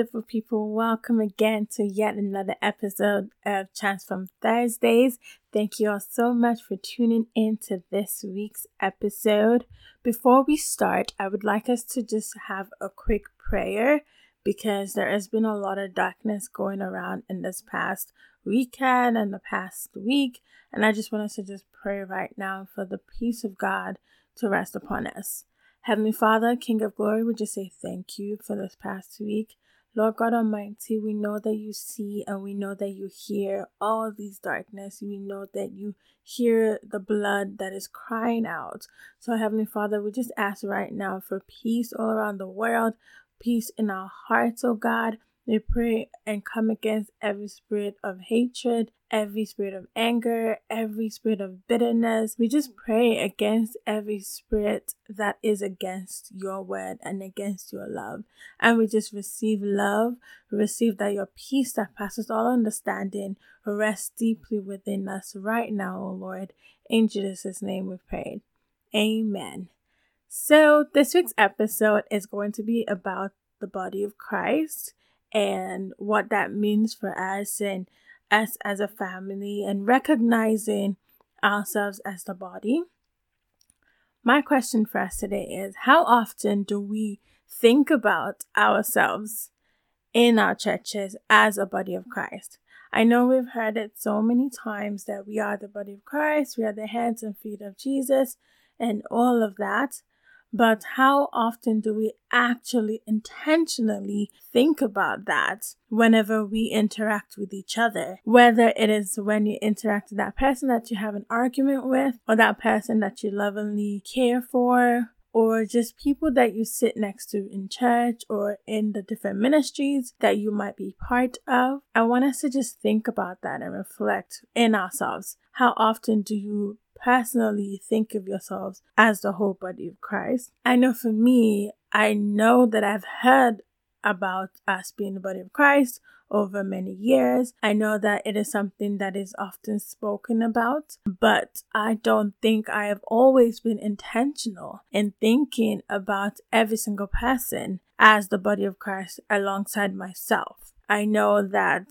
Wonderful people. Welcome again to yet another episode of Transform Thursdays. Thank you all so much for tuning in to this week's episode. Before we start, I would like us to just have a quick prayer because there has been a lot of darkness going around in this past weekend and the past week. And I just want us to just pray right now for the peace of God to rest upon us. Heavenly Father, King of glory, we just say thank you for this past week. Lord God Almighty, we know that you see and we know that you hear all these darkness. We know that you hear the blood that is crying out. So, Heavenly Father, we just ask right now for peace all around the world, peace in our hearts, oh God. We pray and come against every spirit of hatred, every spirit of anger, every spirit of bitterness. We just pray against every spirit that is against your word and against your love. And we just receive love, We receive that your peace that passes all understanding rests deeply within us right now, O Lord. In Jesus' name we pray. Amen. So, this week's episode is going to be about the body of Christ and what that means for us and us as a family and recognizing ourselves as the body. My question for us today is how often do we think about ourselves in our churches as a body of Christ? I know we've heard it so many times that we are the body of Christ, we are the hands and feet of Jesus, and all of that. But how often do we actually intentionally think about that whenever we interact with each other? Whether it is when you interact with that person that you have an argument with, or that person that you lovingly care for, or just people that you sit next to in church or in the different ministries that you might be part of. I want us to just think about that and reflect in ourselves. How often do you personally think of yourselves as the whole body of Christ. I know for me, I know that I've heard about us being the body of Christ over many years. I know that it is something that is often spoken about, but I don't think I have always been intentional in thinking about every single person as the body of Christ alongside myself. I know that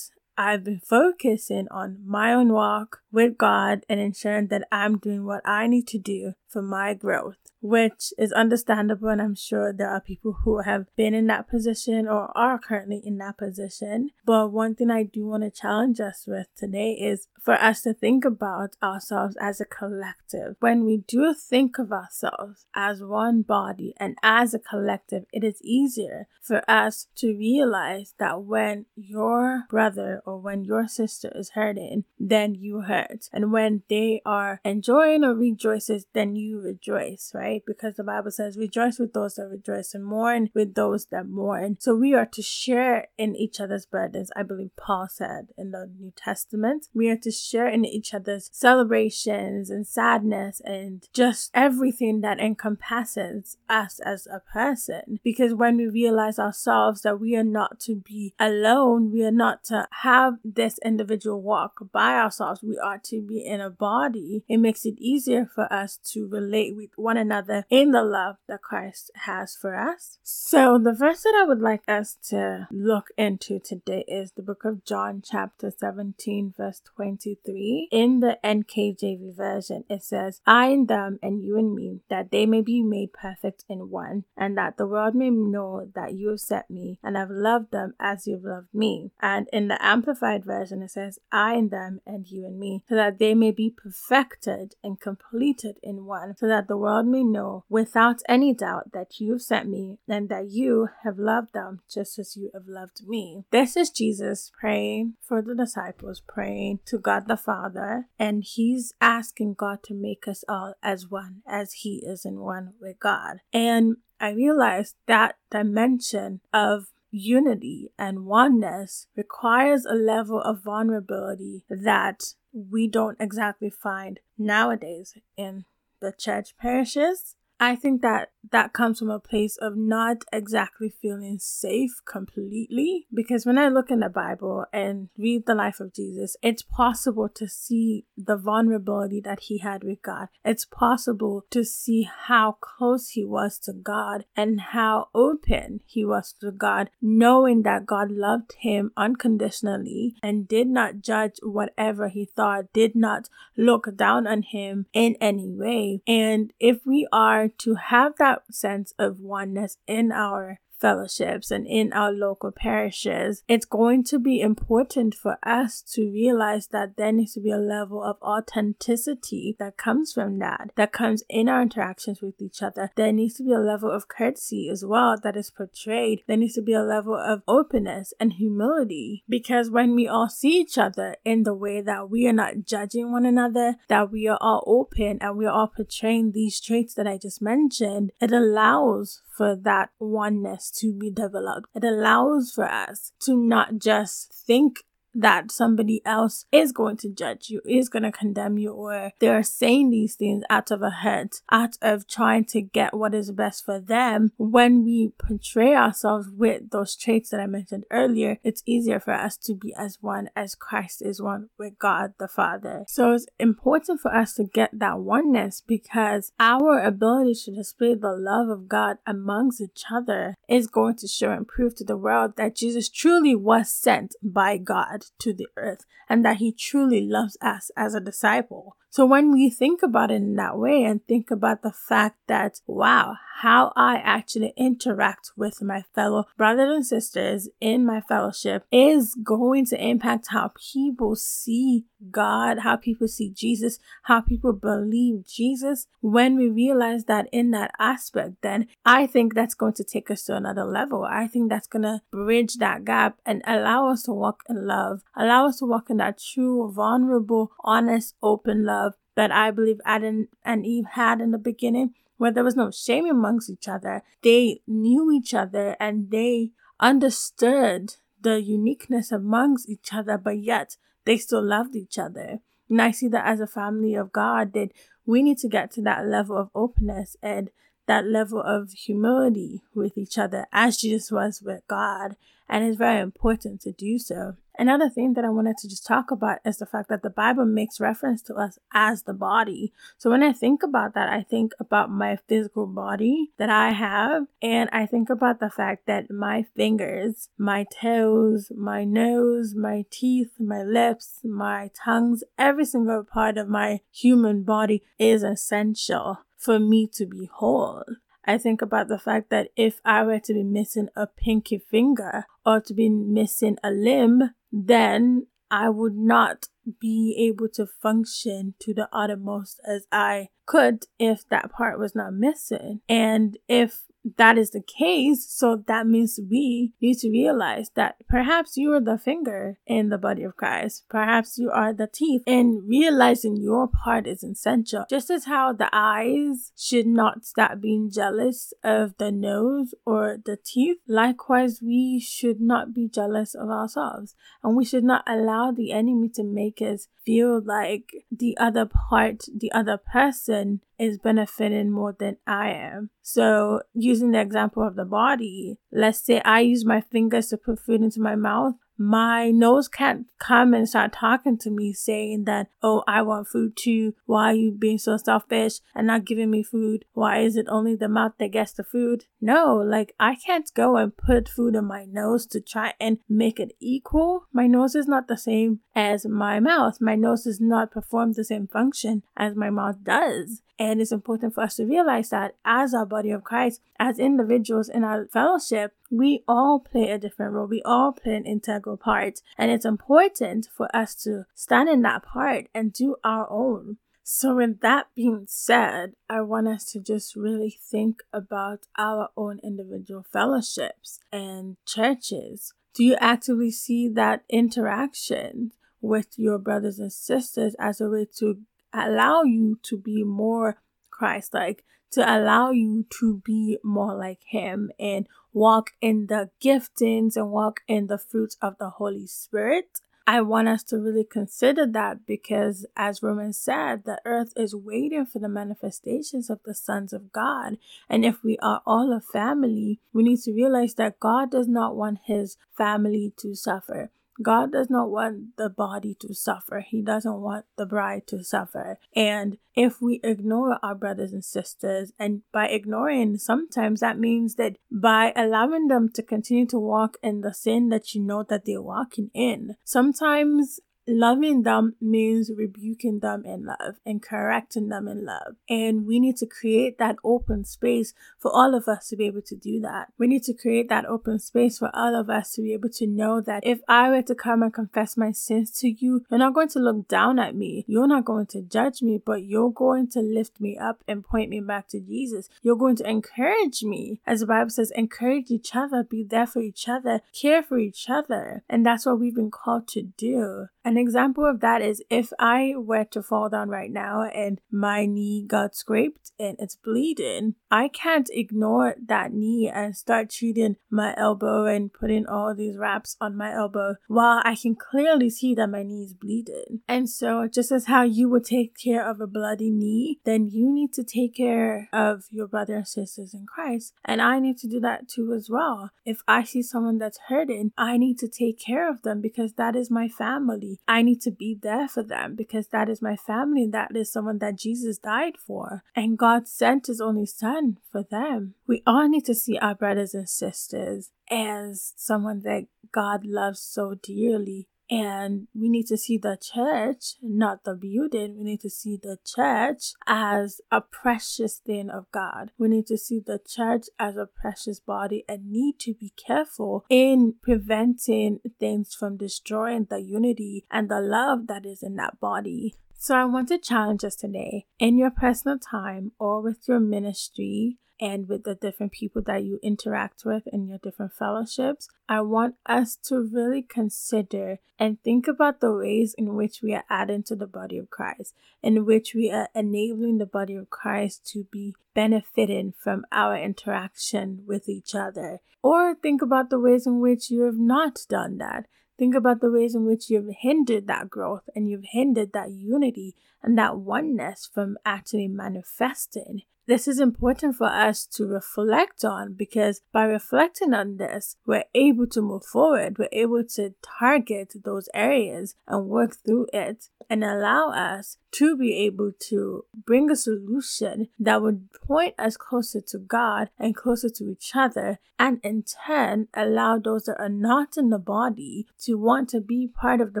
I've been focusing on my own walk with God and ensuring that I'm doing what I need to do for my growth which is understandable. And I'm sure there are people who have been in that position or are currently in that position. But one thing I do want to challenge us with today is for us to think about ourselves as a collective. When we do think of ourselves as one body and as a collective, it is easier for us to realize that when your brother or when your sister is hurting, then you hurt. And when they are enjoying or rejoices, then you rejoice, right? Because the Bible says, rejoice with those that rejoice and mourn with those that mourn. So we are to share in each other's burdens, I believe Paul said in the New Testament. We are to share in each other's celebrations and sadness and just everything that encompasses us as a person. Because when we realize ourselves that we are not to be alone, we are not to have this individual walk by ourselves, we are to be in a body, it makes it easier for us to relate with one another in the love that Christ has for us. So, the verse that I would like us to look into today is the book of John, chapter 17, verse 23. In the NKJV version, it says, I in them and you in me, that they may be made perfect in one, and that the world may know that you have sent me and have loved them as you've loved me. And in the Amplified version, it says, I in them and you in me, so that they may be perfected and completed in one, so that the world may know without any doubt that you sent me and that you have loved them just as you have loved me. This is Jesus praying for the disciples, praying to God the Father, and he's asking God to make us all as one as he is in one with God. And I realized that dimension of unity and oneness requires a level of vulnerability that we don't exactly find nowadays in the church parishes I think that that comes from a place of not exactly feeling safe completely. Because when I look in the Bible and read the life of Jesus, it's possible to see the vulnerability that he had with God. It's possible to see how close he was to God and how open he was to God, knowing that God loved him unconditionally and did not judge whatever he thought, did not look down on him in any way. And if we are to have that sense of oneness in our fellowships and in our local parishes, it's going to be important for us to realize that there needs to be a level of authenticity that comes from that, that comes in our interactions with each other. There needs to be a level of courtesy as well that is portrayed. There needs to be a level of openness and humility because when we all see each other in the way that we are not judging one another, that we are all open and we are all portraying these traits that I just mentioned, it allows for that oneness to be developed. It allows for us to not just think that somebody else is going to judge you, is going to condemn you, or they're saying these things out of a hurt, out of trying to get what is best for them. When we portray ourselves with those traits that I mentioned earlier, it's easier for us to be as one as Christ is one with God the Father. So it's important for us to get that oneness because our ability to display the love of God amongst each other is going to show and prove to the world that Jesus truly was sent by God to the earth and that he truly loves us as a disciple. So when we think about it in that way and think about the fact that, wow, how I actually interact with my fellow brothers and sisters in my fellowship is going to impact how people see God, how people see Jesus, how people believe Jesus. When we realize that in that aspect, then I think that's going to take us to another level. I think that's going to bridge that gap and allow us to walk in love, allow us to walk in that true, vulnerable, honest, open love that I believe Adam and Eve had in the beginning where there was no shame amongst each other. They knew each other and they understood the uniqueness amongst each other, but yet they still loved each other. And I see that as a family of God, that we need to get to that level of openness and that level of humility with each other as Jesus was with God. And it's very important to do so. Another thing that I wanted to just talk about is the fact that the Bible makes reference to us as the body. So when I think about that, I think about my physical body that I have, and I think about the fact that my fingers, my toes, my nose, my teeth, my lips, my tongues, every single part of my human body is essential for me to be whole. I think about the fact that if I were to be missing a pinky finger or to be missing a limb, then I would not be able to function to the uttermost as I could if that part was not missing. And if that is the case, so that means we need to realize that perhaps you are the finger in the body of Christ, perhaps you are the teeth, and realizing your part is essential. Just as how the eyes should not stop being jealous of the nose or the teeth, likewise, we should not be jealous of ourselves, and we should not allow the enemy to make us feel like the other part, the other person is benefiting more than I am. So, using the example of the body, let's say I use my fingers to put food into my mouth my nose can't come and start talking to me saying that, oh, I want food too. Why are you being so selfish and not giving me food? Why is it only the mouth that gets the food? No, like I can't go and put food in my nose to try and make it equal. My nose is not the same as my mouth. My nose does not perform the same function as my mouth does. And it's important for us to realize that as our body of Christ, as individuals in our fellowship, we all play a different role. We all play an integral part. And it's important for us to stand in that part and do our own. So, with that being said, I want us to just really think about our own individual fellowships and churches. Do you actively see that interaction with your brothers and sisters as a way to allow you to be more Christ like, to allow you to be more like Him and walk in the giftings and walk in the fruits of the Holy Spirit. I want us to really consider that because, as Romans said, the earth is waiting for the manifestations of the sons of God. And if we are all a family, we need to realize that God does not want his family to suffer. God does not want the body to suffer. He doesn't want the bride to suffer. And if we ignore our brothers and sisters, and by ignoring, sometimes that means that by allowing them to continue to walk in the sin that you know that they're walking in, sometimes loving them means rebuking them in love and correcting them in love. And we need to create that open space for all of us to be able to do that. We need to create that open space for all of us to be able to know that if I were to come and confess my sins to you, you're not going to look down at me. You're not going to judge me, but you're going to lift me up and point me back to Jesus. You're going to encourage me. As the Bible says, encourage each other, be there for each other, care for each other. And that's what we've been called to do. An example of that is if I were to fall down right now and my knee got scraped and it's bleeding, I can't ignore that knee and start treating my elbow and putting all these wraps on my elbow while I can clearly see that my knee is bleeding. And so, just as how you would take care of a bloody knee, then you need to take care of your brothers and sisters in Christ. And I need to do that too as well. If I see someone that's hurting, I need to take care of them because that is my family. I need to be there for them because that is my family. and That is someone that Jesus died for. And God sent his only son for them. We all need to see our brothers and sisters as someone that God loves so dearly and we need to see the church, not the building. We need to see the church as a precious thing of God. We need to see the church as a precious body and need to be careful in preventing things from destroying the unity and the love that is in that body. So I want to challenge us today in your personal time or with your ministry and with the different people that you interact with in your different fellowships, I want us to really consider and think about the ways in which we are adding to the body of Christ, in which we are enabling the body of Christ to be benefiting from our interaction with each other. Or think about the ways in which you have not done that. Think about the ways in which you've hindered that growth and you've hindered that unity and that oneness from actually manifesting. This is important for us to reflect on because by reflecting on this, we're able to move forward. We're able to target those areas and work through it and allow us to be able to bring a solution that would point us closer to God and closer to each other, and in turn allow those that are not in the body to want to be part of the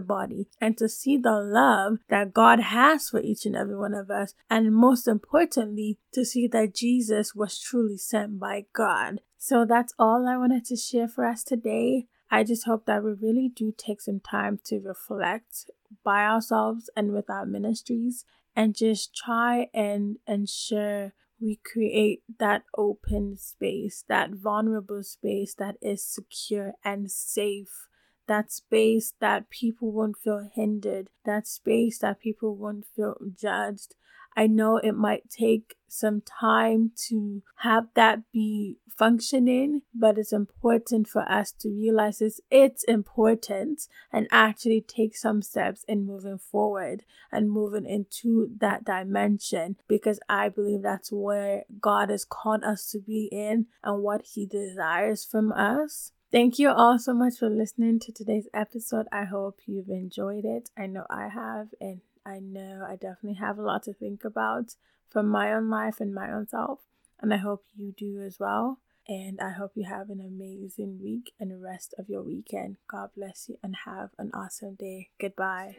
body and to see the love that God has for each and every one of us, and most importantly, to see that Jesus was truly sent by God. So that's all I wanted to share for us today. I just hope that we really do take some time to reflect by ourselves and with our ministries and just try and ensure we create that open space, that vulnerable space that is secure and safe, that space that people won't feel hindered, that space that people won't feel judged, I know it might take some time to have that be functioning, but it's important for us to realize it's, it's important and actually take some steps in moving forward and moving into that dimension because I believe that's where God has called us to be in and what He desires from us. Thank you all so much for listening to today's episode. I hope you've enjoyed it. I know I have, and I know I definitely have a lot to think about from my own life and my own self. And I hope you do as well. And I hope you have an amazing week and the rest of your weekend. God bless you and have an awesome day. Goodbye.